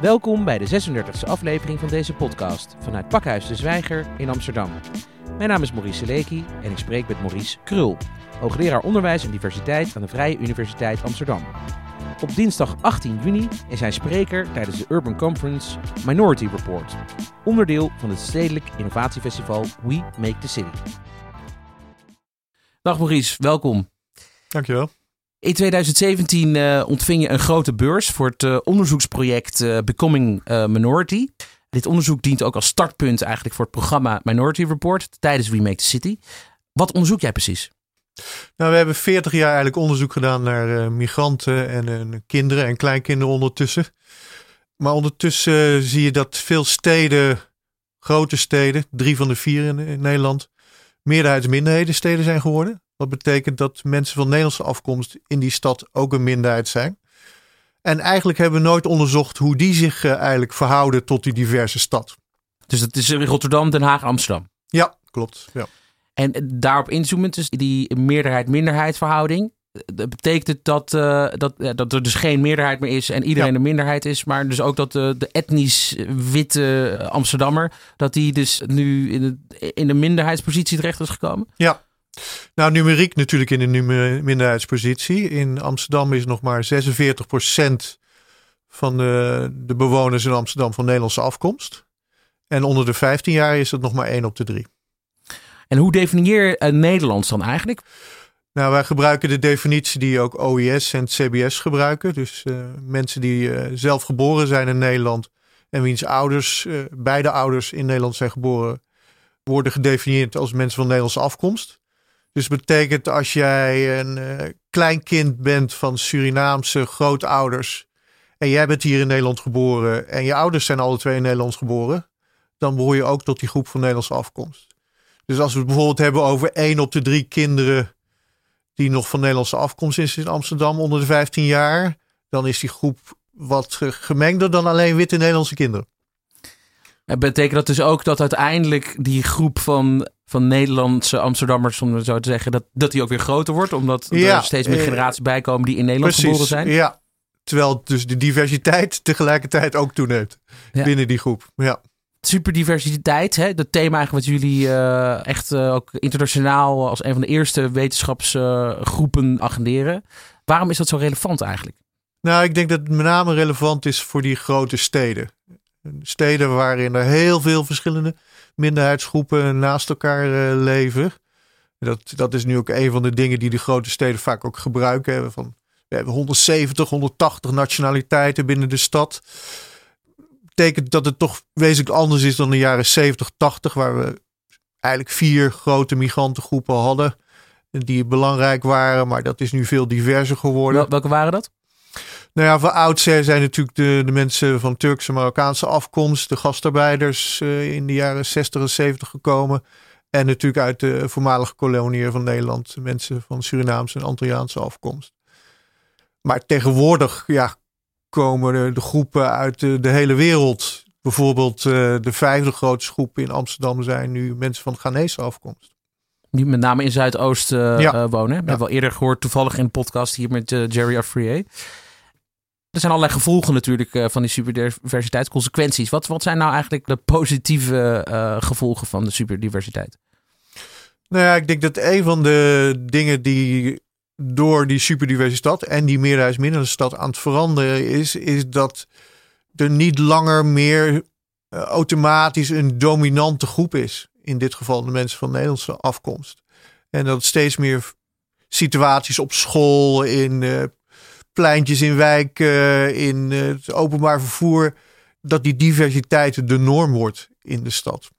Welkom bij de 36e aflevering van deze podcast vanuit Pakhuis de Zwijger in Amsterdam. Mijn naam is Maurice Seleki en ik spreek met Maurice Krul, hoogleraar onderwijs en diversiteit aan de Vrije Universiteit Amsterdam. Op dinsdag 18 juni is hij spreker tijdens de Urban Conference Minority Report, onderdeel van het Stedelijk Innovatiefestival We Make the City. Dag Maurice, welkom. Dankjewel. In 2017 uh, ontving je een grote beurs voor het uh, onderzoeksproject uh, Becoming Minority. Dit onderzoek dient ook als startpunt eigenlijk voor het programma Minority Report tijdens We Make the City. Wat onderzoek jij precies? Nou, we hebben 40 jaar eigenlijk onderzoek gedaan naar migranten en kinderen en kleinkinderen ondertussen. Maar ondertussen zie je dat veel steden, grote steden, drie van de vier in, in Nederland, meerderheidsminderhedensteden zijn geworden. Wat betekent dat mensen van Nederlandse afkomst in die stad ook een minderheid zijn. En eigenlijk hebben we nooit onderzocht hoe die zich uh, eigenlijk verhouden tot die diverse stad. Dus dat is Rotterdam, Den Haag, Amsterdam. Ja, klopt. Ja. En daarop inzoomend, dus die meerderheid-minderheid verhouding. Dat betekent dat, uh, dat, ja, dat er dus geen meerderheid meer is en iedereen ja. een minderheid is. Maar dus ook dat de, de etnisch witte Amsterdammer, dat die dus nu in de, in de minderheidspositie terecht is gekomen? Ja, nou, numeriek natuurlijk in een minderheidspositie. In Amsterdam is nog maar 46% van de, de bewoners in Amsterdam van Nederlandse afkomst. En onder de 15 jaar is het nog maar 1 op de 3. En hoe definieer je uh, Nederlands dan eigenlijk? Nou, wij gebruiken de definitie die ook OIS en CBS gebruiken. Dus uh, mensen die uh, zelf geboren zijn in Nederland en wiens ouders, beide ouders in Nederland zijn geboren, worden gedefinieerd als mensen van Nederlandse afkomst. Dus betekent als jij een uh, klein kind bent van Surinaamse grootouders. En jij bent hier in Nederland geboren. En je ouders zijn alle twee in Nederland geboren. Dan behoor je ook tot die groep van Nederlandse afkomst. Dus als we het bijvoorbeeld hebben over één op de drie kinderen. die nog van Nederlandse afkomst is in Amsterdam onder de 15 jaar. dan is die groep wat gemengder dan alleen witte Nederlandse kinderen. En betekent dat dus ook dat uiteindelijk die groep van van Nederlandse Amsterdammers, om het zo te zeggen, dat, dat die ook weer groter wordt. Omdat ja, er steeds meer eh, generaties bijkomen die in Nederland precies, geboren zijn. Ja, terwijl dus de diversiteit tegelijkertijd ook toeneemt ja. binnen die groep. Ja. Superdiversiteit, hè, dat thema eigenlijk wat jullie uh, echt uh, ook internationaal als een van de eerste wetenschapsgroepen agenderen. Waarom is dat zo relevant eigenlijk? Nou, ik denk dat het met name relevant is voor die grote steden. Steden waarin er heel veel verschillende minderheidsgroepen naast elkaar uh, leven. Dat, dat is nu ook een van de dingen die de grote steden vaak ook gebruiken. Van, we hebben 170, 180 nationaliteiten binnen de stad. Betekent dat het toch wezenlijk anders is dan de jaren 70, 80, waar we eigenlijk vier grote migrantengroepen hadden. Die belangrijk waren, maar dat is nu veel diverser geworden. Welke waren dat? Nou ja, voor oudsher zijn natuurlijk de, de mensen van Turkse Marokkaanse afkomst, de gastarbeiders uh, in de jaren 60 en 70 gekomen. En natuurlijk uit de voormalige koloniën van Nederland, mensen van Surinaamse en Antilliaanse afkomst. Maar tegenwoordig ja, komen de, groepen uit de, hele wereld. Bijvoorbeeld uh, de vijfde grootste groep in Amsterdam zijn nu mensen van Ghanese afkomst. Die met name in Zuidoost uh, ja. wonen. We ja. hebben wel eerder gehoord, toevallig in de podcast hier met Jerry Afrier. Er zijn allerlei gevolgen natuurlijk van die superdiversiteitsconsequenties. Wat, wat zijn nou eigenlijk de positieve gevolgen van de superdiversiteit? Nou ja, ik denk dat een van de dingen die door die superdiversiteit en die meerderheidsminderheidsstad aan het veranderen is, is dat er niet langer meer automatisch een dominante groep is. In dit geval de mensen van Nederlandse afkomst. En dat steeds meer situaties op school, in pleintjes in wijken, in eh, het openbaar vervoer, dat die diversiteit de norm wordt in de stad.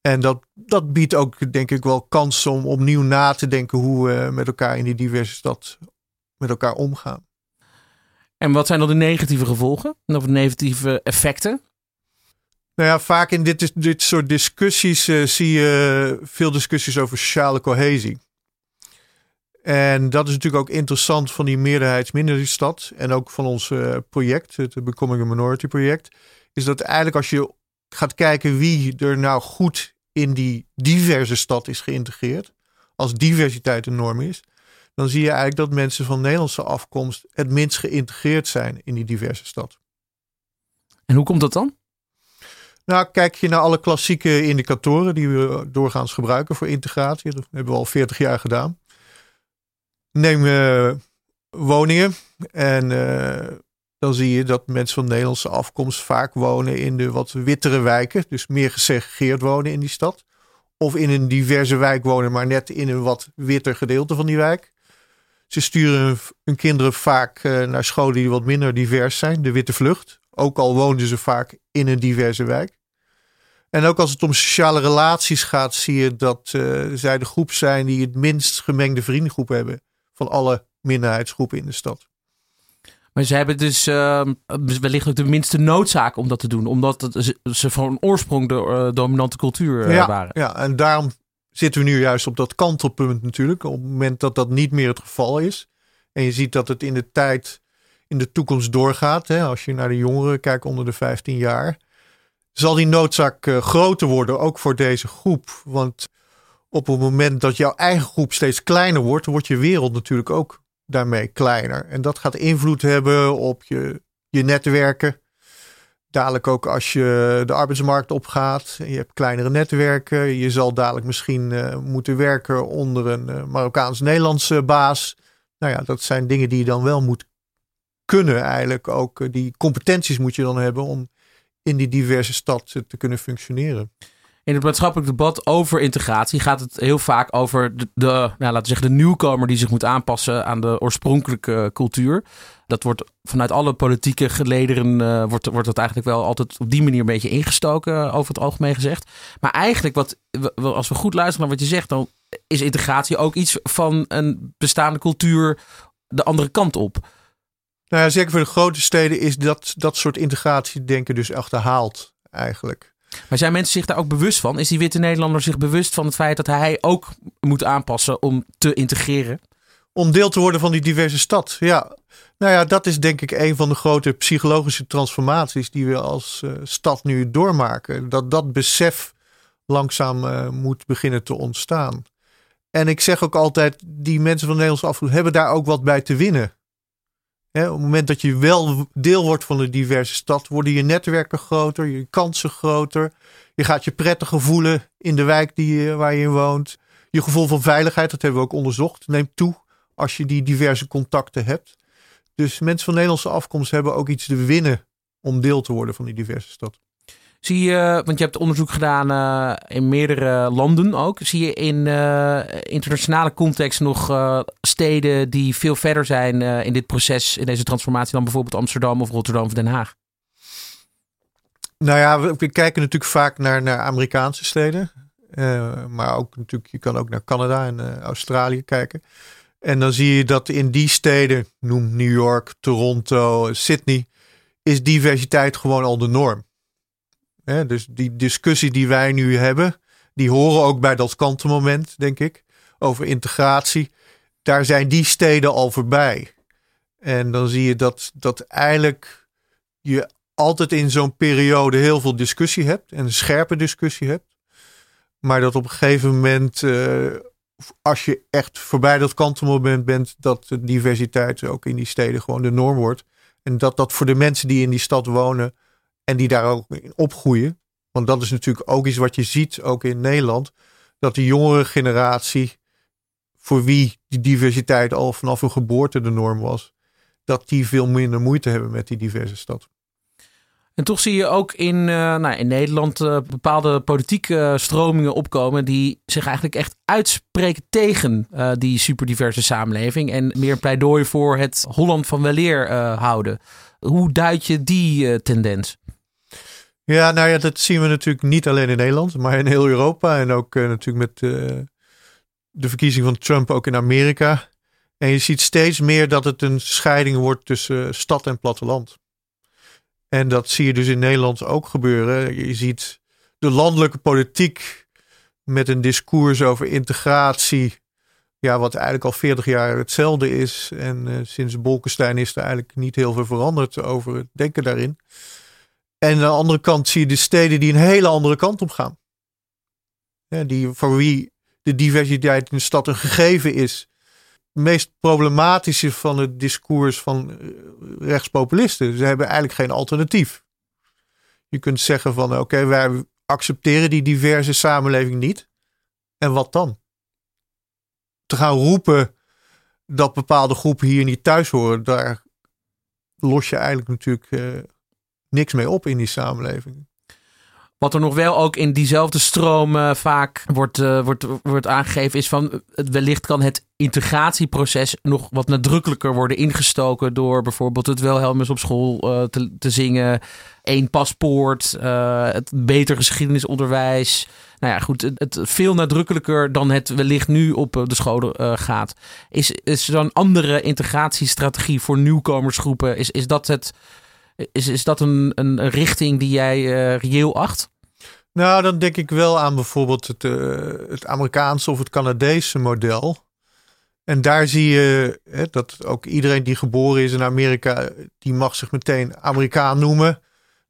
En dat, dat biedt ook, denk ik, wel kansen om opnieuw na te denken hoe we met elkaar in die diverse stad met elkaar omgaan. En wat zijn dan de negatieve gevolgen of negatieve effecten? Nou ja, vaak in dit, dit soort discussies uh, zie je veel discussies over sociale cohesie. En dat is natuurlijk ook interessant van die meerderheidsminderheidsstad en ook van ons uh, project, het Becoming a Minority project, is dat eigenlijk als je gaat kijken wie er nou goed in die diverse stad is geïntegreerd, als diversiteit een norm is, dan zie je eigenlijk dat mensen van Nederlandse afkomst het minst geïntegreerd zijn in die diverse stad. En hoe komt dat dan? Nou, kijk je naar alle klassieke indicatoren die we doorgaans gebruiken voor integratie. Dat hebben we al 40 jaar gedaan. Neem uh, woningen en uh, dan zie je dat mensen van Nederlandse afkomst vaak wonen in de wat wittere wijken. Dus meer gesegregeerd wonen in die stad. Of in een diverse wijk wonen, maar net in een wat witter gedeelte van die wijk. Ze sturen hun kinderen vaak uh, naar scholen die wat minder divers zijn, de witte vlucht. Ook al woonden ze vaak in een diverse wijk. En ook als het om sociale relaties gaat, zie je dat uh, zij de groep zijn die het minst gemengde vriendengroep hebben van alle minderheidsgroepen in de stad. Maar ze hebben dus uh, wellicht ook de minste noodzaak om dat te doen, omdat het, ze van oorsprong de uh, dominante cultuur ja, waren. Ja, en daarom zitten we nu juist op dat kantelpunt natuurlijk. Op het moment dat dat niet meer het geval is. En je ziet dat het in de tijd, in de toekomst doorgaat. Hè, als je naar de jongeren kijkt onder de 15 jaar. Zal die noodzaak uh, groter worden, ook voor deze groep. Want op het moment dat jouw eigen groep steeds kleiner wordt, wordt je wereld natuurlijk ook daarmee kleiner. En dat gaat invloed hebben op je, je netwerken. Dadelijk ook als je de arbeidsmarkt opgaat. Je hebt kleinere netwerken. Je zal dadelijk misschien uh, moeten werken onder een uh, Marokkaans-Nederlandse baas. Nou ja, dat zijn dingen die je dan wel moet kunnen eigenlijk. Ook uh, die competenties moet je dan hebben om in die diverse stad te kunnen functioneren. In het maatschappelijk debat over integratie gaat het heel vaak over de, nou, laten we zeggen, de nieuwkomer die zich moet aanpassen aan de oorspronkelijke cultuur. Dat wordt vanuit alle politieke gelederen uh, wordt, wordt dat eigenlijk wel altijd op die manier een beetje ingestoken, over het algemeen gezegd. Maar eigenlijk, wat, als we goed luisteren naar wat je zegt, dan is integratie ook iets van een bestaande cultuur de andere kant op. Nou ja, zeker voor de grote steden is dat, dat soort integratiedenken dus achterhaald eigenlijk. Maar zijn mensen zich daar ook bewust van? Is die witte Nederlander zich bewust van het feit dat hij ook moet aanpassen om te integreren? Om deel te worden van die diverse stad, ja. Nou ja, dat is denk ik een van de grote psychologische transformaties die we als uh, stad nu doormaken. Dat dat besef langzaam uh, moet beginnen te ontstaan. En ik zeg ook altijd, die mensen van Nederlands afkomst hebben daar ook wat bij te winnen. Op het moment dat je wel deel wordt van een diverse stad, worden je netwerken groter, je kansen groter. Je gaat je prettiger voelen in de wijk die waar je in woont. Je gevoel van veiligheid, dat hebben we ook onderzocht, neemt toe als je die diverse contacten hebt. Dus mensen van Nederlandse afkomst hebben ook iets te winnen om deel te worden van die diverse stad. Zie je, want je hebt onderzoek gedaan uh, in meerdere landen ook. Zie je in uh, internationale context nog uh, steden die veel verder zijn in dit proces, in deze transformatie, dan bijvoorbeeld Amsterdam of Rotterdam of Den Haag? Nou ja, we, we kijken natuurlijk vaak naar, naar Amerikaanse steden. maar ook natuurlijk, je kan ook naar Canada en Australië kijken. En dan zie je dat in die steden, noem New York, Toronto, Sydney, is diversiteit gewoon al de norm. Dus die discussie die wij nu hebben, die horen ook bij dat kantenmoment, denk ik, over integratie. Daar zijn die steden al voorbij. En dan zie je dat, dat eigenlijk je altijd in zo'n periode heel veel discussie hebt en een scherpe discussie hebt. Maar dat op een gegeven moment, uh, als je echt voorbij dat kantenmoment bent, dat de diversiteit ook in die steden gewoon de norm wordt. En dat dat voor de mensen die in die stad wonen en die daar ook opgroeien. Want dat is natuurlijk ook iets wat je ziet, ook in Nederland. Dat de jongere generatie, voor wie die diversiteit al vanaf hun geboorte de norm was, dat die veel minder moeite hebben met die diverse stad. En toch zie je ook in, uh, nou, in Nederland uh, bepaalde politieke stromingen opkomen die zich eigenlijk echt uitspreken tegen die superdiverse samenleving en meer pleidooi voor het Holland van weleer houden. Hoe duid je die tendens? Ja, nou ja, dat zien we natuurlijk niet alleen in Nederland, maar in heel Europa. En ook uh, natuurlijk met uh, de verkiezing van Trump ook in Amerika. En je ziet steeds meer dat het een scheiding wordt tussen stad en platteland. En dat zie je dus in Nederland ook gebeuren. Je ziet de landelijke politiek met een discours over integratie. Ja, wat eigenlijk al 40 jaar hetzelfde is. En sinds Bolkestein is er eigenlijk niet heel veel veranderd over het denken daarin. En aan de andere kant zie je de steden die een hele andere kant op gaan. Die, voor wie de diversiteit in de stad een gegeven is. Het meest problematische van het discours van eh, rechtspopulisten. Ze hebben eigenlijk geen alternatief. Je kunt zeggen van oké, wij accepteren die diverse samenleving niet. En wat dan? Te gaan roepen dat bepaalde groepen hier niet thuis horen, daar los je eigenlijk natuurlijk uh, niks mee op in die samenleving. Wat er nog wel ook in diezelfde stroom uh, vaak wordt, uh, wordt, wordt aangegeven, is van wellicht kan het integratieproces nog wat nadrukkelijker worden ingestoken door bijvoorbeeld het Wilhelmus op school uh, te, zingen, één paspoort, het beter geschiedenisonderwijs. Nou ja, goed, het, veel nadrukkelijker dan het wellicht nu op de scholen gaat. Is, is een andere integratiestrategie voor nieuwkomersgroepen? Is, is dat het? Is, is dat een, een richting die jij uh, reëel acht? Nou, dan denk ik wel aan bijvoorbeeld het, uh, het Amerikaanse of het Canadese model. En daar zie je hè, dat ook iedereen die geboren is in Amerika, die mag zich meteen Amerikaan noemen.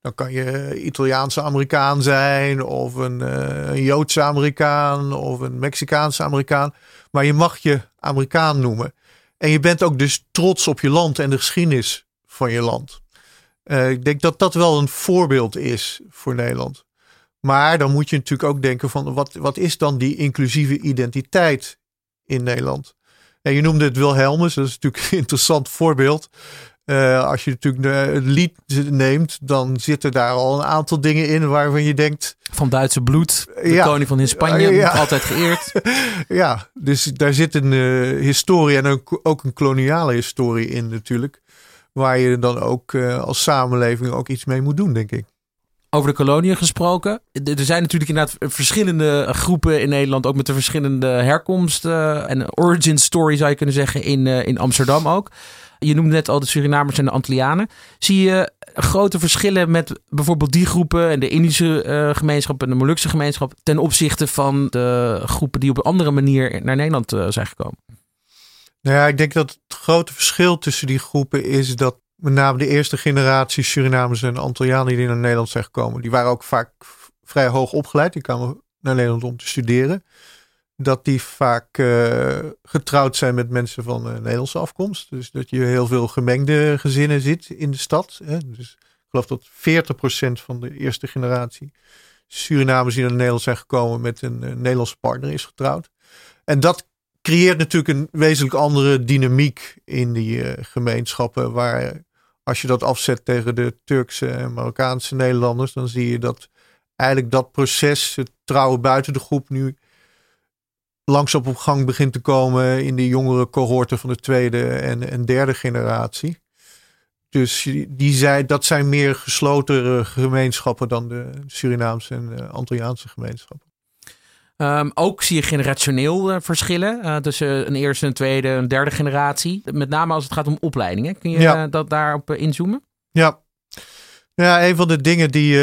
Dan kan je Italiaanse Amerikaan zijn, of een, uh, een Joodse Amerikaan, of een Mexicaanse Amerikaan. Maar je mag je Amerikaan noemen. En je bent ook dus trots op je land en de geschiedenis van je land. Uh, ik denk dat dat wel een voorbeeld is voor Nederland. Maar dan moet je natuurlijk ook denken van wat, wat is dan die inclusieve identiteit in Nederland? En je noemde het Wilhelmus, dat is natuurlijk een interessant voorbeeld. Uh, als je natuurlijk het lied neemt, dan zitten daar al een aantal dingen in waarvan je denkt. Van Duitse bloed, de ja, koning van in Spanje, ja, altijd geëerd. ja, dus daar zit een uh, historie en ook, ook een koloniale historie in natuurlijk. Waar je dan ook uh, als samenleving ook iets mee moet doen, denk ik. Over de koloniën gesproken. Er zijn natuurlijk inderdaad verschillende groepen in Nederland, ook met de verschillende herkomst uh, en origin story zou je kunnen zeggen in, uh, in Amsterdam ook. Je noemde net al de Surinamers en de Antillianen. Zie je grote verschillen met bijvoorbeeld die groepen en de Indische gemeenschap en de Molukse gemeenschap ten opzichte van de groepen die op een andere manier naar Nederland zijn gekomen? Nou ja, ik denk dat het grote verschil tussen die groepen is dat met name de eerste generatie Surinamers en Antillianen die naar Nederland zijn gekomen, die waren ook vaak vrij hoog opgeleid. Die kwamen naar Nederland om te studeren. Dat die vaak uh, getrouwd zijn met mensen van uh, Nederlandse afkomst. Dus dat je heel veel gemengde gezinnen ziet in de stad. Hè. Dus ik geloof dat 40% van de eerste generatie Surinamers die naar Nederland zijn gekomen met een uh, Nederlandse partner is getrouwd. En dat creëert natuurlijk een wezenlijk andere dynamiek in die gemeenschappen. Waar als je dat afzet tegen de Turkse en Marokkaanse Nederlanders, dan zie je dat eigenlijk dat proces, het trouwen buiten de groep, nu langzaam op gang begint te komen in de jongere cohorten van de tweede en, en derde generatie. Dus die zei, dat zijn meer gesloten gemeenschappen dan de Surinaamse en Antilliaanse gemeenschappen. Um, ook zie je generationeel uh, verschillen uh, tussen een eerste, een tweede, een derde generatie. Met name als het gaat om opleidingen. Kun je ja. uh, dat daarop inzoomen? Ja. ja, een van de dingen die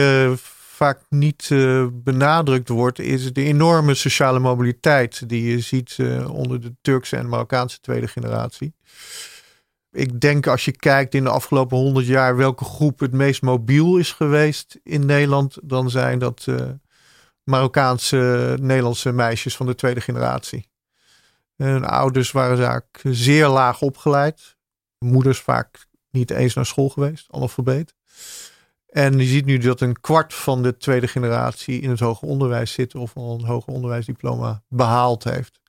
vaak niet benadrukt wordt, is de enorme sociale mobiliteit die je ziet onder de Turkse en Marokkaanse tweede generatie. Ik denk als je kijkt in de afgelopen honderd jaar welke groep het meest mobiel is geweest in Nederland, dan zijn dat Marokkaanse Nederlandse meisjes van de tweede generatie. Hun ouders waren zaak zeer laag opgeleid. Moeders vaak niet eens naar school geweest, analfabeet. En je ziet nu dat een kwart van de tweede generatie in het hoger onderwijs zit of al een hoger onderwijsdiploma behaald heeft.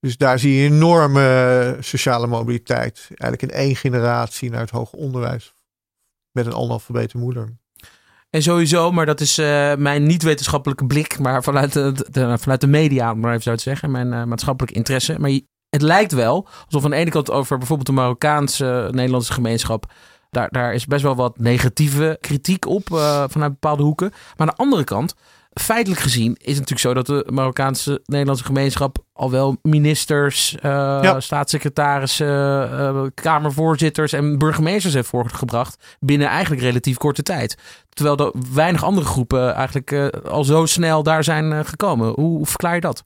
Dus daar zie je enorme sociale mobiliteit. Eigenlijk in één generatie naar het hoger onderwijs met een analfabete moeder. En sowieso, maar dat is uh, mijn niet-wetenschappelijke blik, maar vanuit de, vanuit de media, maar even zo te zeggen, mijn uh, maatschappelijke interesse. Maar het lijkt wel alsof aan de ene kant over bijvoorbeeld de Marokkaanse Nederlandse gemeenschap, daar, daar is best wel wat negatieve kritiek op uh, vanuit bepaalde hoeken. Maar aan de andere kant feitelijk gezien is het natuurlijk zo dat de Marokkaanse Nederlandse gemeenschap al wel ministers, uh, staatssecretarissen, uh, kamervoorzitters en burgemeesters heeft voorgebracht binnen eigenlijk relatief korte tijd. Terwijl er weinig andere groepen eigenlijk uh, al zo snel daar zijn gekomen. Hoe, hoe, verklaar je dat?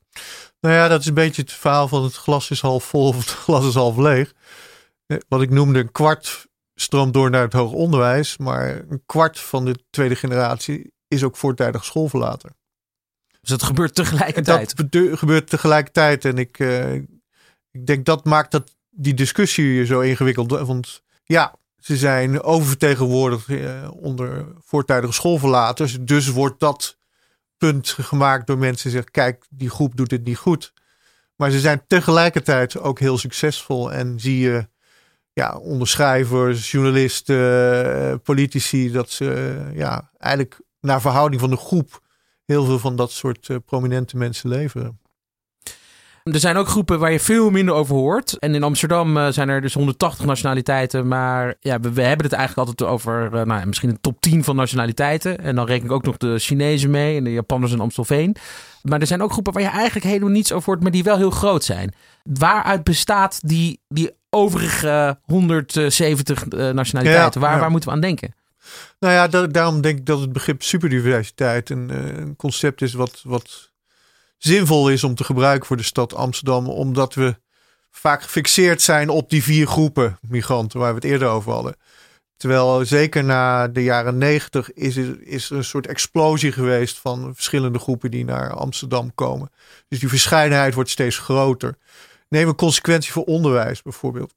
Nou ja, dat is een beetje het verhaal van het glas is half vol of het glas is half leeg. Wat ik noemde, een kwart stroomt door naar het hoger onderwijs, maar een kwart van de tweede generatie is ook voortijdig schoolverlater. Dus dat gebeurt tegelijkertijd? Dat gebeurt tegelijkertijd. En ik, uh, ik denk dat maakt dat die discussie zo ingewikkeld. Want ja, ze zijn oververtegenwoordigd onder voortijdige schoolverlaters. Dus wordt dat punt gemaakt door mensen die zeggen: kijk, die groep doet het niet goed. Maar ze zijn tegelijkertijd ook heel succesvol. En zie je ja, onderschrijvers, journalisten, politici, dat ze ja, eigenlijk naar verhouding van de groep heel veel van dat soort prominente mensen leveren. Er zijn ook groepen waar je veel minder over hoort. En in Amsterdam uh, zijn er dus 180 nationaliteiten. Maar ja, we, we hebben het eigenlijk altijd over uh, nou, misschien een top 10 van nationaliteiten. En dan reken ik ook nog de Chinezen mee en de Japanners en Amstelveen. Maar er zijn ook groepen waar je eigenlijk helemaal niets over hoort, maar die wel heel groot zijn. Waaruit bestaat die, die overige 170 uh, nationaliteiten? waar, waar moeten we aan denken? Nou ja, daarom denk ik dat het begrip superdiversiteit een, een concept is wat, wat zinvol is om te gebruiken voor de stad Amsterdam. Omdat we vaak gefixeerd zijn op die vier groepen migranten waar we het eerder over hadden. Terwijl zeker na de jaren negentig is is er een soort explosie geweest van verschillende groepen die naar Amsterdam komen. Dus die verscheidenheid wordt steeds groter. Neem een consequentie voor onderwijs bijvoorbeeld.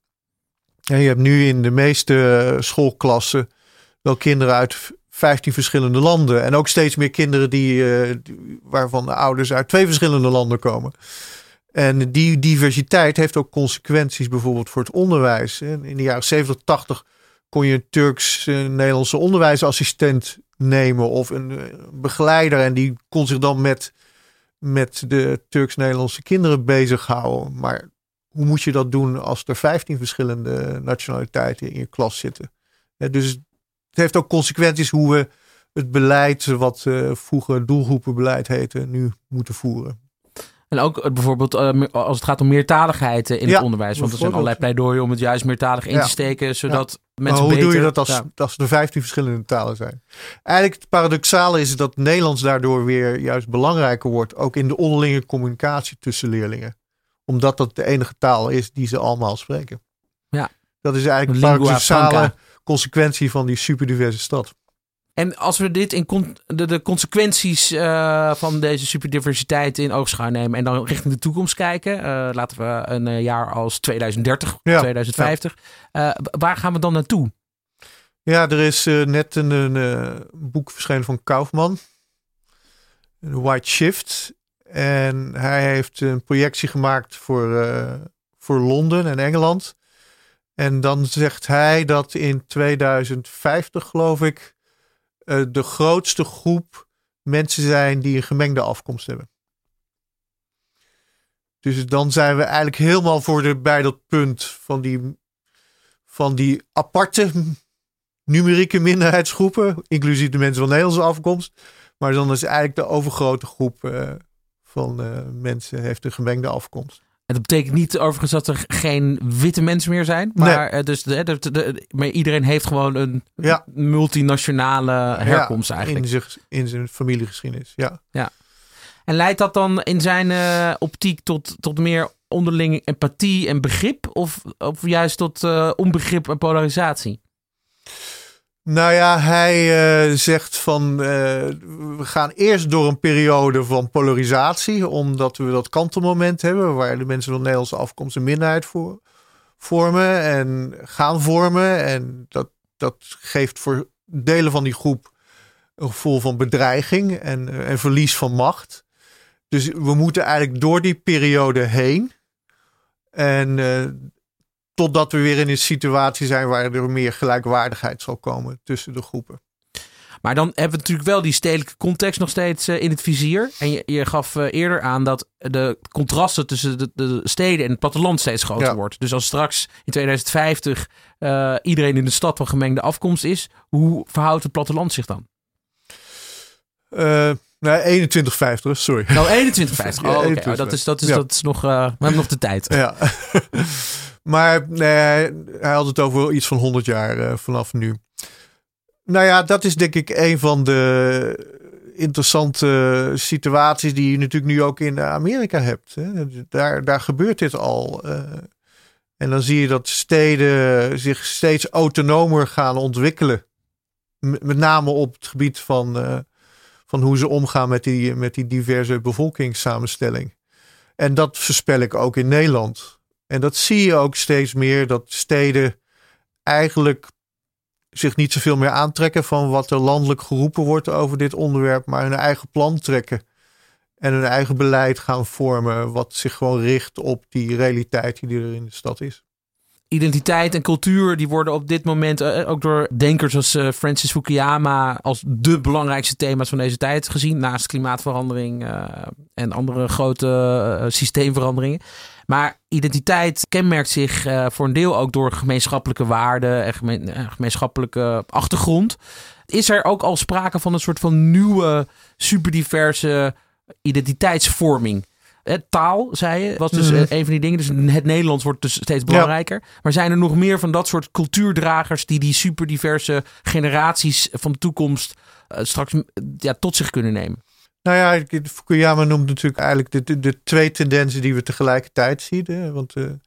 Je hebt nu in de meeste schoolklassen wel kinderen uit 15 verschillende landen. En ook steeds meer kinderen die, uh, waarvan de ouders uit twee verschillende landen komen. En die diversiteit heeft ook consequenties bijvoorbeeld voor het onderwijs. In de jaren 70, 80 kon je een Turks-Nederlandse onderwijsassistent nemen of een eh, begeleider. En die kon zich dan met, met de Turks-Nederlandse kinderen bezighouden. Maar hoe moet je dat doen als er 15 verschillende nationaliteiten in je klas zitten? Dus het heeft ook consequenties hoe we het beleid, wat uh, vroeger doelgroepenbeleid heette, nu moeten voeren. En ook eh, bijvoorbeeld uh, als het gaat om meertaligheid in het onderwijs. Want er zijn allerlei pleidooien om het juist meertalig in te steken. Zodat ja. mensen maar hoe doe je dat als, als er 15 verschillende talen zijn? Eigenlijk het paradoxale is dat Nederlands daardoor weer juist belangrijker wordt. Ook in de onderlinge communicatie tussen leerlingen. Omdat dat de enige taal is die ze allemaal spreken. Ja. Dat is eigenlijk paradoxale consequentie van die superdiverse stad. En als we dit in de, de, consequenties uh, van deze superdiversiteit in oogschouw nemen en dan richting de toekomst kijken, uh, laten we een uh, jaar als 2030, ja, 2050, ja. waar gaan we dan naartoe? Ja, er is net een, een boek verschenen van Kaufman, White Shift. En hij heeft een projectie gemaakt voor, voor Londen en Engeland. En dan zegt hij dat in 2050, geloof ik, uh, de grootste groep mensen zijn die een gemengde afkomst hebben. Dus dan zijn we eigenlijk helemaal voor bij dat punt van die, van die aparte numerieke minderheidsgroepen, inclusief de mensen van Nederlandse afkomst. Maar dan is eigenlijk de overgrote groep uh, van uh, mensen heeft een gemengde afkomst. En dat betekent niet overigens dat er geen witte mensen meer zijn. Maar, nee. dus de, de, de, maar iedereen heeft gewoon een ja. multinationale herkomst ja, eigenlijk. In, zich, in zijn familiegeschiedenis, ja. ja. En leidt dat dan in zijn uh, optiek tot, tot meer onderlinge empathie en begrip? Of, of juist tot uh, onbegrip en polarisatie? Nou ja, hij uh, zegt van uh, we gaan eerst door een periode van polarisatie, omdat we dat kantelmoment hebben waar de mensen van Nederlandse afkomst een minderheid voor, vormen en gaan vormen. En dat, dat geeft voor delen van die groep een gevoel van bedreiging en, uh, en verlies van macht. Dus we moeten eigenlijk door die periode heen. En Totdat we weer in een situatie zijn waar er meer gelijkwaardigheid zal komen tussen de groepen. Maar dan hebben we natuurlijk wel die stedelijke context nog steeds uh, in het vizier. En je, je gaf uh, eerder aan dat de contrasten tussen de, de, steden en het platteland steeds groter ja. wordt. Dus als straks in 2050 uh, iedereen in de stad van gemengde afkomst is, hoe verhoudt het platteland zich dan? Nee, 21,50, sorry. Nou, 21,50. Oh, okay. oh, dat, is, dat, is, ja. dat is nog. we hebben nog de tijd. Ja. Maar nee, hij had het over iets van 100 jaar uh, vanaf nu. Nou ja, dat is denk ik een van de interessante situaties die je natuurlijk nu ook in Amerika hebt. Hè. Daar, daar gebeurt dit al. Uh, en dan zie je dat steden zich steeds autonomer gaan ontwikkelen. Met name op het gebied van, van hoe ze omgaan met die, met die diverse bevolkingssamenstelling. En dat voorspel ik ook in Nederland. En dat zie je ook steeds meer, dat steden eigenlijk zich niet zoveel meer aantrekken van wat er landelijk geroepen wordt over dit onderwerp, maar hun eigen plan trekken en hun eigen beleid gaan vormen, wat zich gewoon richt op die realiteit die er in de stad is. Identiteit en cultuur die worden op dit moment uh, ook door denkers als uh, Francis Fukuyama als de belangrijkste thema's van deze tijd gezien, naast klimaatverandering uh, en andere grote systeemveranderingen. Maar identiteit kenmerkt zich voor een deel ook door gemeenschappelijke waarden en gemeen, gemeenschappelijke achtergrond. Is er ook al sprake van een soort van nieuwe, superdiverse identiteitsvorming. Taal, zei je, was dus mm. een van die dingen. Dus het Nederlands wordt dus steeds belangrijker. Maar zijn er nog meer van dat soort cultuurdragers die die superdiverse generaties van de toekomst uh, straks ja, tot zich kunnen nemen? Nou ja, Fukuyama noemt natuurlijk eigenlijk de, de, de twee tendensen die we tegelijkertijd zien. Hè? Want uh, er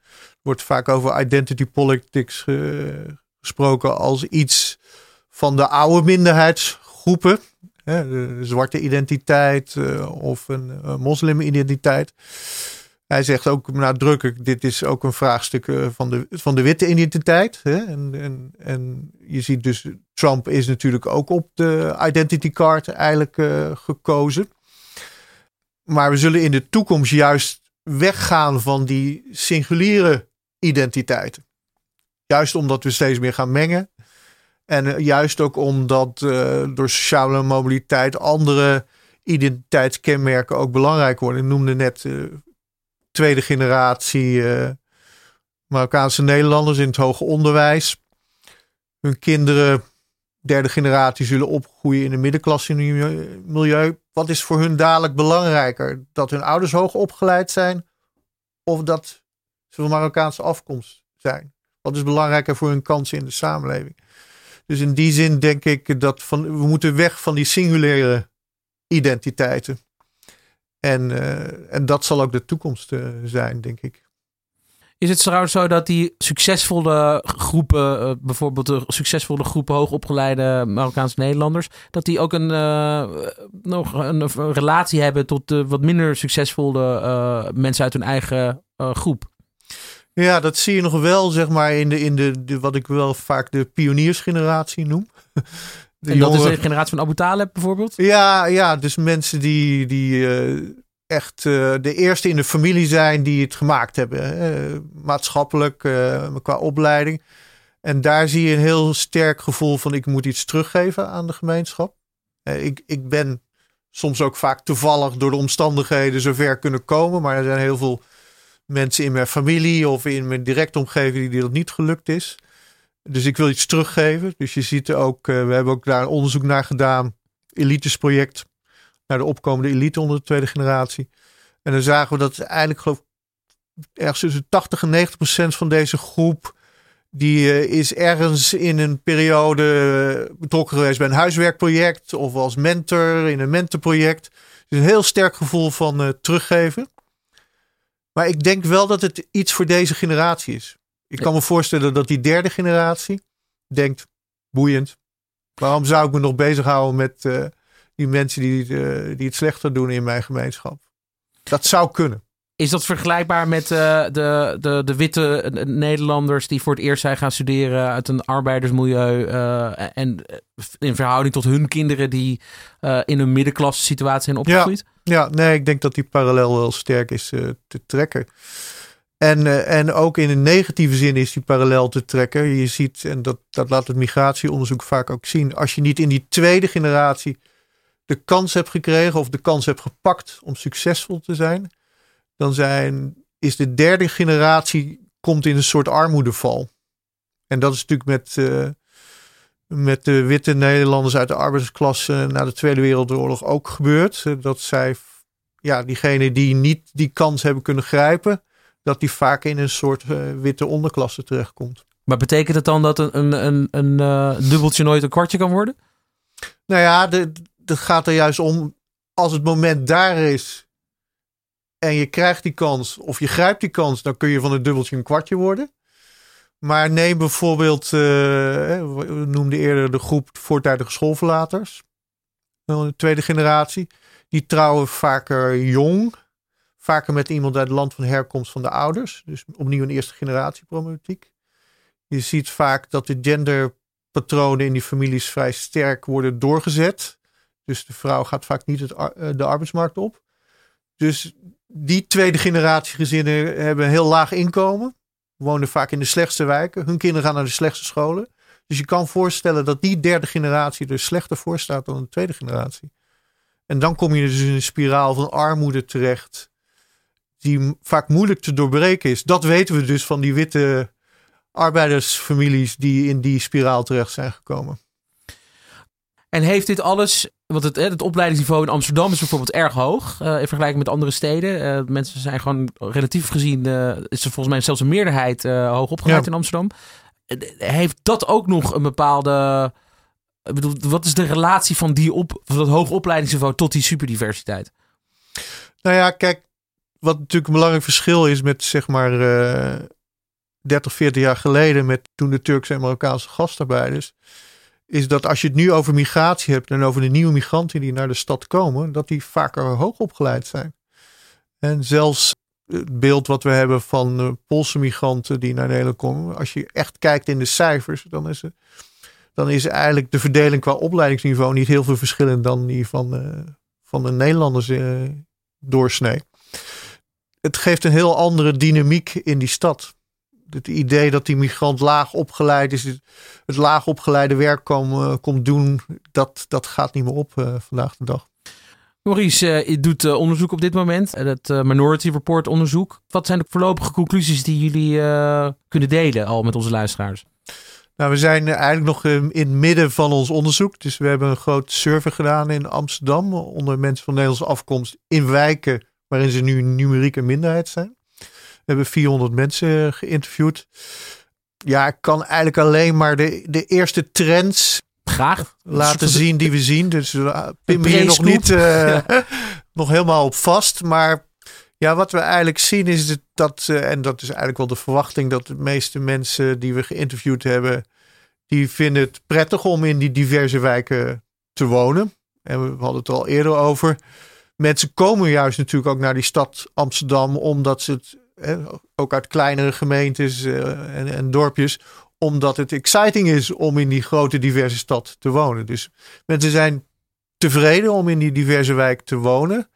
wordt vaak over identity politics gesproken als iets van de oude minderheidsgroepen de zwarte identiteit uh, of een uh, moslimidentiteit. Hij zegt ook nadrukkelijk, dit is ook een vraagstuk uh, van, de, van de witte identiteit. Hè? En, en, en je ziet dus, Trump is natuurlijk ook op de identity card eigenlijk gekozen. Maar we zullen in de toekomst juist weggaan van die singuliere identiteiten. Juist omdat we steeds meer gaan mengen. En eh, juist ook omdat uh, door sociale mobiliteit andere identiteitskenmerken ook belangrijk worden. Ik noemde net uh, tweede generatie Marokkaanse Nederlanders in het hoger onderwijs. Hun kinderen, derde generatie, zullen opgroeien in een middenklasse milieu. Wat is voor hun dadelijk belangrijker? Dat hun ouders hoog opgeleid zijn of dat ze van Marokkaanse afkomst zijn? Wat is belangrijker voor hun kansen in de samenleving? Dus in die zin denk ik dat van, we moeten weg van die singulaire identiteiten. En, uh, en dat zal ook de toekomst uh, zijn, denk ik. Is het trouwens zo dat die succesvolle groepen, uh, bijvoorbeeld de succesvolle groepen hoogopgeleide Marokkaanse Nederlanders, dat die ook een, nog een, een, relatie hebben tot de wat minder succesvolle mensen uit hun eigen groep? Ja, dat zie je nog wel, zeg maar, in de, in de, de wat ik wel vaak de pioniersgeneratie noem. De en dat is de generatie van Abu Talib bijvoorbeeld? Ja, ja dus mensen die, die uh, echt uh, de eerste in de familie zijn die het gemaakt hebben. Uh, maatschappelijk, qua opleiding. En daar zie je een heel sterk gevoel van ik moet iets teruggeven aan de gemeenschap. ik, ik ben soms ook vaak toevallig door de omstandigheden zover kunnen komen. Maar er zijn heel veel mensen in mijn familie of in mijn directe omgeving die dat niet gelukt is. Dus ik wil iets teruggeven. Dus je ziet ook, uh, we hebben ook daar onderzoek naar gedaan. Elitesproject. Naar de opkomende elite onder de tweede generatie. En dan zagen we dat eigenlijk geloof ergens tussen 80 en 90 procent van deze groep. Die uh, is ergens in een periode betrokken geweest bij een huiswerkproject. Of als mentor in een mentorproject. Dus een heel sterk gevoel van teruggeven. Maar ik denk wel dat het iets voor deze generatie is. Ik kan me voorstellen dat die derde generatie denkt: boeiend. Waarom zou ik me nog bezighouden met uh, die mensen die, uh, die het slechter doen in mijn gemeenschap? Dat zou kunnen. Is dat vergelijkbaar met uh, de, de, de witte Nederlanders die voor het eerst zijn gaan studeren uit een arbeidersmilieu en in verhouding tot hun kinderen die in een middenklasse situatie zijn opgegroeid? Ja. Ja, nee, ik denk dat die parallel wel sterk is te trekken. En, en ook in een negatieve zin is die parallel te trekken. Je ziet, en dat, dat laat het migratieonderzoek vaak ook zien, als je niet in die tweede generatie de kans hebt gekregen of de kans hebt gepakt om succesvol te zijn, dan zijn, is de derde generatie komt in een soort armoedeval. En dat is natuurlijk met, uh, met de witte Nederlanders uit de arbeidersklasse na de Tweede Wereldoorlog ook gebeurd. Dat zij, ja, diegenen die niet die kans hebben kunnen grijpen, dat die vaak in een soort uh, witte onderklasse terechtkomt. Maar betekent het dan dat een, een, een, een uh, dubbeltje nooit een kwartje kan worden? Nou ja, dat gaat er juist om. Als het moment daar is en je krijgt die kans of je grijpt die kans, dan kun je van een dubbeltje een kwartje worden. Maar neem bijvoorbeeld, uh, we noemden eerder de groep voortijdige schoolverlaters. De tweede generatie. Die trouwen vaker jong. Vaker met iemand uit het land van herkomst van de ouders. Dus opnieuw een eerste generatie problematiek. Je ziet vaak dat de gender patronen in die families vrij sterk worden doorgezet. Dus de vrouw gaat vaak niet het, de arbeidsmarkt op. Dus die tweede generatie gezinnen hebben heel laag inkomen. Wonen vaak in de slechtste wijken. Hun kinderen gaan naar de slechtste scholen. Dus je kan voorstellen dat die derde generatie er slechter voor staat dan de tweede generatie. En dan kom je dus in een spiraal van armoede terecht. Die vaak moeilijk te doorbreken is. Dat weten we dus van die witte arbeidersfamilies die in die spiraal terecht zijn gekomen. En heeft dit alles, want het, het opleidingsniveau in Amsterdam is bijvoorbeeld erg hoog uh, in vergelijking met andere steden. Uh, mensen zijn gewoon relatief gezien, uh, is er volgens mij zelfs een meerderheid hoog opgeleid in Amsterdam. heeft dat ook nog een bepaalde, ik bedoel, wat is de relatie van, die op, van dat hoog opleidingsniveau tot die superdiversiteit? Nou ja, kijk, wat natuurlijk een belangrijk verschil is met zeg maar 30, 40 jaar geleden, met toen de Turkse en Marokkaanse gastarbeiders is dat als je het nu over migratie hebt en over de nieuwe migranten die naar de stad komen, dat die vaker hoog opgeleid zijn. En zelfs het beeld wat we hebben van Poolse migranten die naar Nederland komen, als je echt kijkt in de cijfers, dan is, dan is eigenlijk de verdeling qua opleidingsniveau niet heel veel verschillend dan die van, uh, van de Nederlanders uh, doorsnee. Het geeft een heel andere dynamiek in die stad het idee dat die migrant laag opgeleid is, het laag opgeleide werk kom, komt doen, dat, dat gaat niet meer op uh, vandaag de dag. Maurice, uh, doet uh, onderzoek op dit moment, het Minority Report onderzoek. Wat zijn de voorlopige conclusies die jullie kunnen delen al met onze luisteraars? Nou, we zijn eigenlijk nog in het midden van ons onderzoek. Dus we hebben een groot survey gedaan in Amsterdam onder mensen van Nederlandse afkomst in wijken waarin ze nu numerieke minderheid zijn. We hebben 400 mensen geïnterviewd. Ja, ik kan eigenlijk alleen maar de, de eerste trends Graag. laten zien die we zien. Dus uh, pin me hier nog niet uh, nog helemaal op vast. Maar ja, wat we eigenlijk zien is dat, uh, en dat is eigenlijk wel de verwachting, dat de meeste mensen die we geïnterviewd hebben, die vinden het prettig om in die diverse wijken te wonen. En we hadden het al eerder over. Mensen komen juist natuurlijk ook naar die stad Amsterdam omdat ze het ook uit kleinere gemeentes eh, en, dorpjes, omdat het exciting is om in die grote diverse stad te wonen. Dus mensen zijn tevreden om in die diverse wijk te wonen,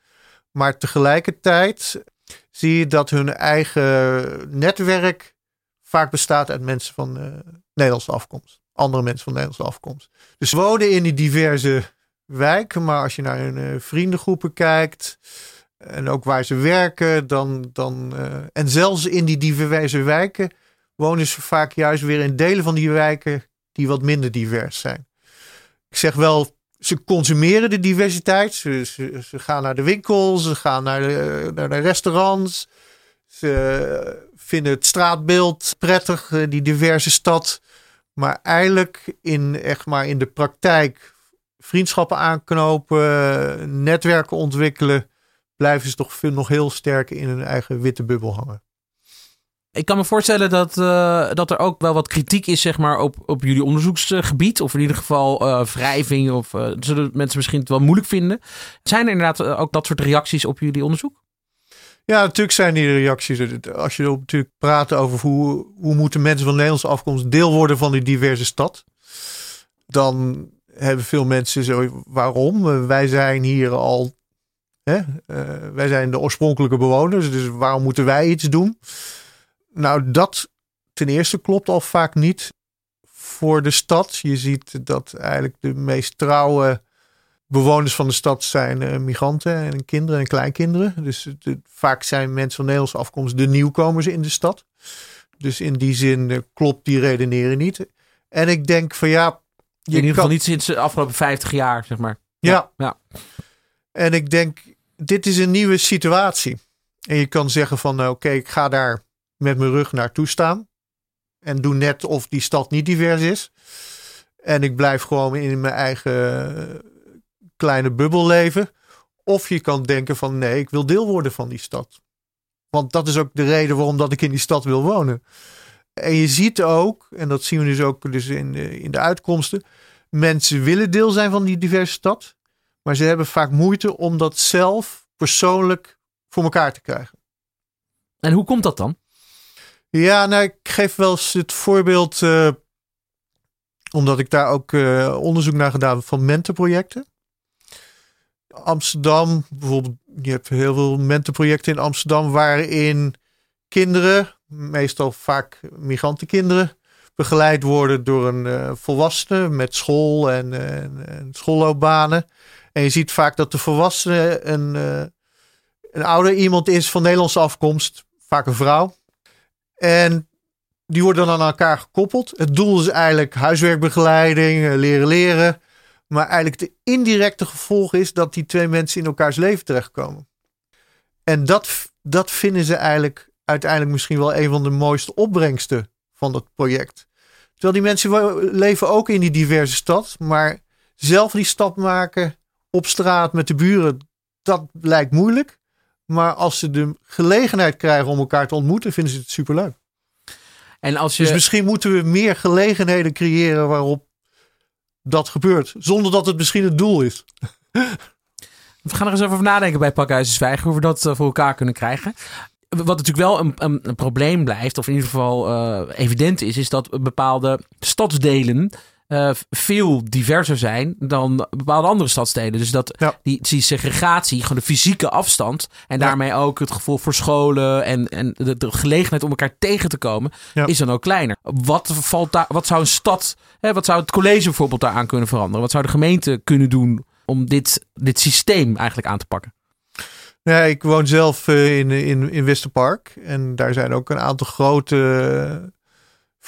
maar tegelijkertijd zie je dat hun eigen netwerk vaak bestaat uit mensen van uh, Nederlandse afkomst. Andere mensen van Nederlandse afkomst. Dus wonen in die diverse wijken, maar als je naar hun uh, vriendengroepen kijkt, en ook waar ze werken, dan, dan, uh, en zelfs in die diverse wijken wonen ze vaak juist weer in delen van die wijken die wat minder divers zijn. Ik zeg wel, ze consumeren de diversiteit. Ze, ze, gaan naar de winkels, ze gaan naar de, naar de restaurants. Ze vinden het straatbeeld prettig, eh, die diverse stad. Maar eigenlijk in, echt maar in de praktijk vriendschappen aanknopen, netwerken ontwikkelen blijven ze toch veel, nog heel sterk in hun eigen witte bubbel hangen. Ik kan me voorstellen dat, uh, dat er ook wel wat kritiek is zeg maar, op, op jullie onderzoeksgebied. Of in ieder geval uh, wrijving. Of uh, zullen mensen misschien het wel moeilijk vinden. Zijn er inderdaad ook dat soort reacties op jullie onderzoek? Ja, natuurlijk zijn die reacties. Als je natuurlijk praat over hoe, hoe moeten mensen van Nederlandse afkomst deel worden van die diverse stad. Dan hebben veel mensen zo, waarom? Wij zijn hier al Hè? Uh, wij zijn de oorspronkelijke bewoners, dus waarom moeten wij iets doen? Nou, dat ten eerste klopt al vaak niet voor de stad. Je ziet dat eigenlijk de meest trouwe bewoners van de stad zijn uh, migranten en kinderen en kleinkinderen. Dus de, vaak zijn mensen van Nederlandse afkomst de nieuwkomers in de stad. Dus in die zin uh, klopt die redeneren niet. En ik denk van ja. Je in ieder geval niet sinds de afgelopen 50 jaar, zeg maar. Ja. ja. En ik denk dit is een nieuwe situatie. En je kan zeggen van nou, oké, ik ga daar met mijn rug naartoe staan. En doe net of die stad niet divers is. En ik blijf gewoon in mijn eigen eh, kleine bubbel leven. Of je kan denken van nee, ik wil deel worden van die stad. Want dat is ook de reden waarom dat ik in die stad wil wonen. En je ziet ook, en dat zien we dus ook dus in, de, in de uitkomsten. Mensen willen deel zijn van die diverse stad. Maar ze hebben vaak moeite om dat zelf persoonlijk voor elkaar te krijgen. En hoe komt dat dan? Ja, nou, ik geef wel eens het voorbeeld. Uh, Omdat ik daar ook uh, onderzoek naar gedaan heb van mentorprojecten. Amsterdam, bijvoorbeeld, je hebt heel veel mentorprojecten in Amsterdam waarin kinderen, meestal vaak migrantenkinderen, begeleid worden door een uh, volwassene met school en, en, schoolloopbanen. En je ziet vaak dat de volwassene een, uh, een ouder iemand is van Nederlandse afkomst, vaak een vrouw. En die worden dan aan elkaar gekoppeld. Het doel is eigenlijk huiswerkbegeleiding, eh, leren leren. Maar eigenlijk de indirecte gevolg is dat die twee mensen in elkaars leven terechtkomen. En dat, dat vinden ze eigenlijk uiteindelijk misschien wel een van de mooiste opbrengsten van dat project. Terwijl die mensen leven ook in die diverse stad, maar zelf die stap maken op straat met de buren, dat lijkt moeilijk. Maar als ze de gelegenheid krijgen om elkaar te ontmoeten, vinden ze het superleuk. En als je... Dus misschien moeten we meer gelegenheden creëren waarop dat gebeurt. Zonder dat het misschien het doel is. We gaan er eens over nadenken bij Pakhuizen Zwijgen. Hoe we dat eh, voor elkaar kunnen krijgen. Wat natuurlijk wel een, een, een probleem blijft, of in ieder geval uh, evident is, is dat bepaalde stadsdelen uh, veel diverser zijn dan bepaalde andere stadsdelen. Dus dat die, die segregatie, gewoon de fysieke afstand en daarmee ook het gevoel voor scholen en, en de, de gelegenheid om elkaar tegen te komen, is dan ook kleiner. Wat, valt daar, wat zou een stad, hè, wat zou het college bijvoorbeeld daaraan kunnen veranderen? Wat zou de gemeente kunnen doen om dit, dit systeem eigenlijk aan te pakken? Ja, ik woon zelf uh, in, in, in Westerpark. En daar zijn ook een aantal grote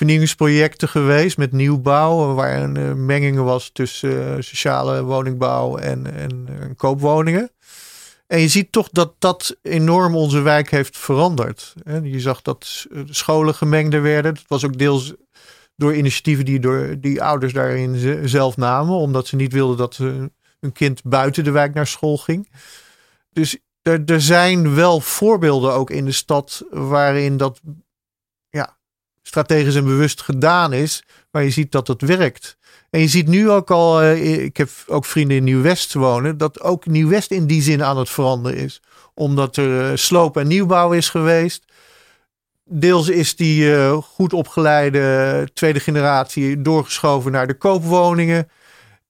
vernieuwingsprojecten geweest met nieuwbouw, waar een uh, menging was tussen uh, sociale woningbouw en, en, en, koopwoningen. En je ziet toch dat dat enorm onze wijk heeft veranderd. Je zag dat scholen gemengder werden. Dat was ook deels door initiatieven die, door, die ouders daarin zelf namen, omdat ze niet wilden dat hun kind buiten de wijk naar school ging. Dus er, er zijn wel voorbeelden ook in de stad waarin dat strategisch en bewust gedaan is. Maar je ziet dat het werkt. En je ziet nu ook al, uh, ik heb ook vrienden in Nieuw-West wonen, dat ook Nieuw-West in die zin aan het veranderen is. Omdat er uh, sloop en nieuwbouw is geweest. Deels is die uh, goed opgeleide tweede generatie doorgeschoven naar de koopwoningen.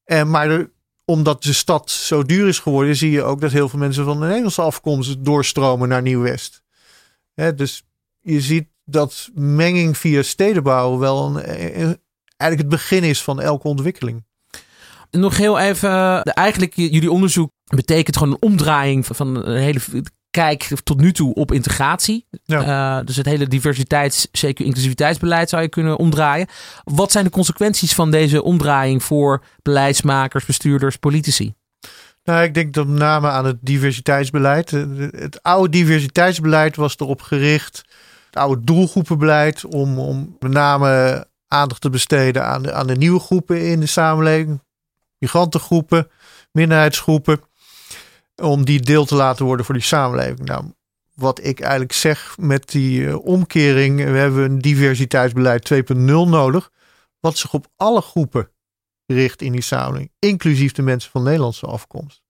En, maar omdat de stad zo duur is geworden, zie je ook dat heel veel mensen van de Nederlandse afkomst doorstromen naar Nieuw-West. Dus je ziet dat menging via stedenbouw wel een, eigenlijk het begin is van elke ontwikkeling. Nog heel even, eigenlijk jullie onderzoek betekent gewoon een omdraaiing van een hele kijk tot nu toe op integratie. Ja. Uh, dus het hele diversiteits, zeker inclusiviteitsbeleid zou je kunnen omdraaien. Wat zijn de consequenties van deze omdraaiing voor beleidsmakers, bestuurders, politici? Nou, ik denk dat met name aan het diversiteitsbeleid. Het oude diversiteitsbeleid was erop gericht het oude doelgroepenbeleid om, om met name aandacht te besteden aan de, aan de nieuwe groepen in de samenleving. Migrantengroepen, minderheidsgroepen. Om die deel te laten worden voor die samenleving. Nou, wat ik eigenlijk zeg met die uh, omkering. We hebben een diversiteitsbeleid 2.0 nodig. Wat zich op alle groepen richt in die samenleving. Inclusief de mensen van Nederlandse afkomst.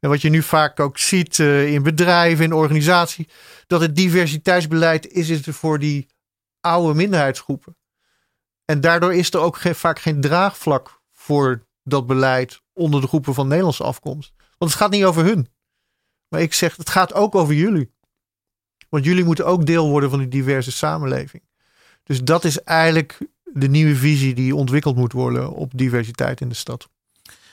En wat je nu vaak ook ziet uh, in bedrijven, in organisaties, dat het diversiteitsbeleid is het voor die oude minderheidsgroepen. En daardoor is er ook geen, vaak geen draagvlak voor dat beleid onder de groepen van Nederlandse afkomst. Want het gaat niet over hun. Maar ik zeg, het gaat ook over jullie. Want jullie moeten ook deel worden van die diverse samenleving. Dus dat is eigenlijk de nieuwe visie die ontwikkeld moet worden op diversiteit in de stad.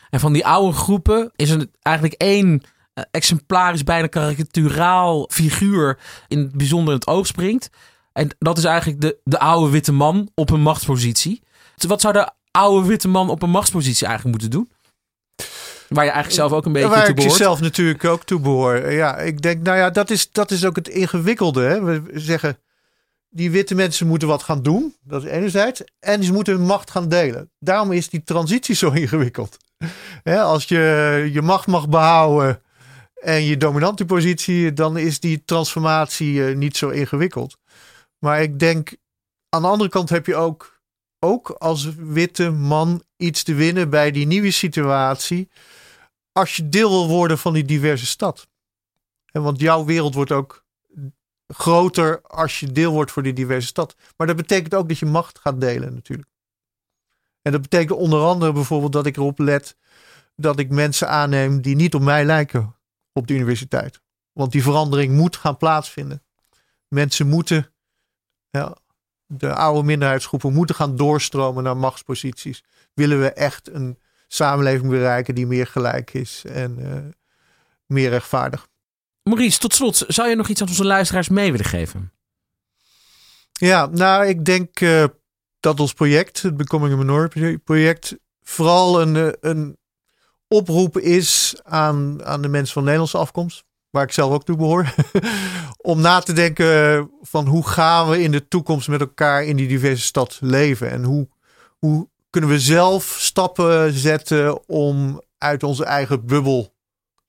En van die oude groepen is er eigenlijk één uh, exemplarisch, bijna karikaturaal figuur in het bijzonder in het oog springt. En dat is eigenlijk de, de oude witte man op een machtspositie. Wat zou de oude witte man op een machtspositie eigenlijk moeten doen? Waar je eigenlijk zelf ook een beetje Waar toe behoort. Waar ik zelf natuurlijk ook toe behoor. Ja, ik denk, nou ja, dat is, dat is ook het ingewikkelde. Hè? We zeggen, die witte mensen moeten wat gaan doen. Dat is enerzijds. En ze moeten hun macht gaan delen. Daarom is die transitie zo ingewikkeld. Als je je macht mag behouden en je dominante positie, dan is die transformatie eh, niet zo ingewikkeld. Maar ik denk, aan de andere kant heb je ook, ook als witte man iets te winnen bij die nieuwe situatie. Als je deel wil worden van die diverse stad. En want jouw wereld wordt ook groter als je deel wordt voor die diverse stad. Maar dat betekent ook dat je macht gaat delen natuurlijk. En dat betekent onder andere bijvoorbeeld dat ik erop let dat ik mensen aanneem die niet op mij lijken op de universiteit. Want die verandering moet gaan plaatsvinden. Mensen moeten, ja, de oude minderheidsgroepen moeten gaan doorstromen naar machtsposities. Willen we echt een samenleving bereiken die meer gelijk is en uh, meer rechtvaardig. Maurice, tot slot, zou je nog iets aan onze luisteraars mee willen geven? Ja, nou, ik denk uh, dat ons project, het Becoming a Minority project, vooral een, eh, een oproep is aan, aan de mensen van Nederlandse afkomst, waar ik zelf ook toe behoor, om na te denken van hoe gaan we in de toekomst met elkaar in die diverse stad leven en hoe, hoe kunnen we zelf stappen zetten om uit onze eigen bubbel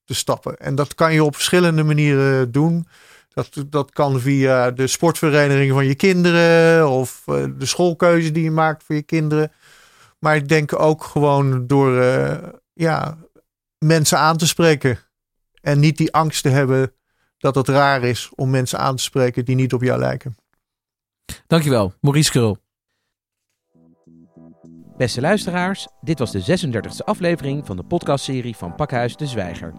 te stappen. En dat kan je op verschillende manieren doen. Dat, dat kan via de sportvereniging van je kinderen of eh, de schoolkeuze die je maakt voor je kinderen. Maar ik denk ook gewoon door uh, ja, mensen aan te spreken. En niet die angst te hebben dat het raar is om mensen aan te spreken die niet op jou lijken. Dankjewel, Maurice Krul. Beste luisteraars, dit was de 36e aflevering van de podcastserie van Pakhuis de Zwijger.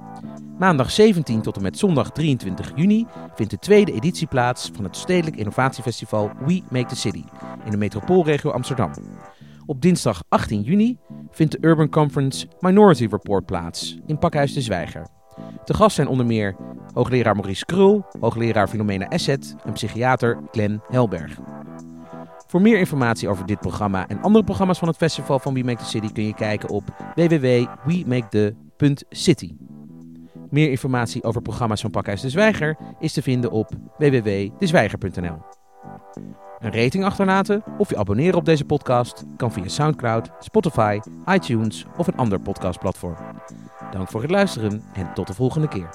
Maandag 17 tot en met zondag 23 juni vindt de tweede editie plaats van het Stedelijk Innovatiefestival We Make the City in de metropoolregio Amsterdam. Op dinsdag 18 juni vindt de Urban Conference Minority Report plaats in Pakhuis de Zwijger. Te gast zijn onder meer hoogleraar Maurice Krul, hoogleraar Philomena Asset en psychiater Glenn Helberg. Voor meer informatie over dit programma en andere programma's van het festival van We Make the City kun je kijken op www.wemakethe.city. Meer informatie over programma's van Pakhuis de Zwijger is te vinden op www.dezwijger.nl. Een rating achterlaten of je abonneren op deze podcast kan via SoundCloud, Spotify, iTunes of een ander podcastplatform. Dank voor het luisteren en tot de volgende keer.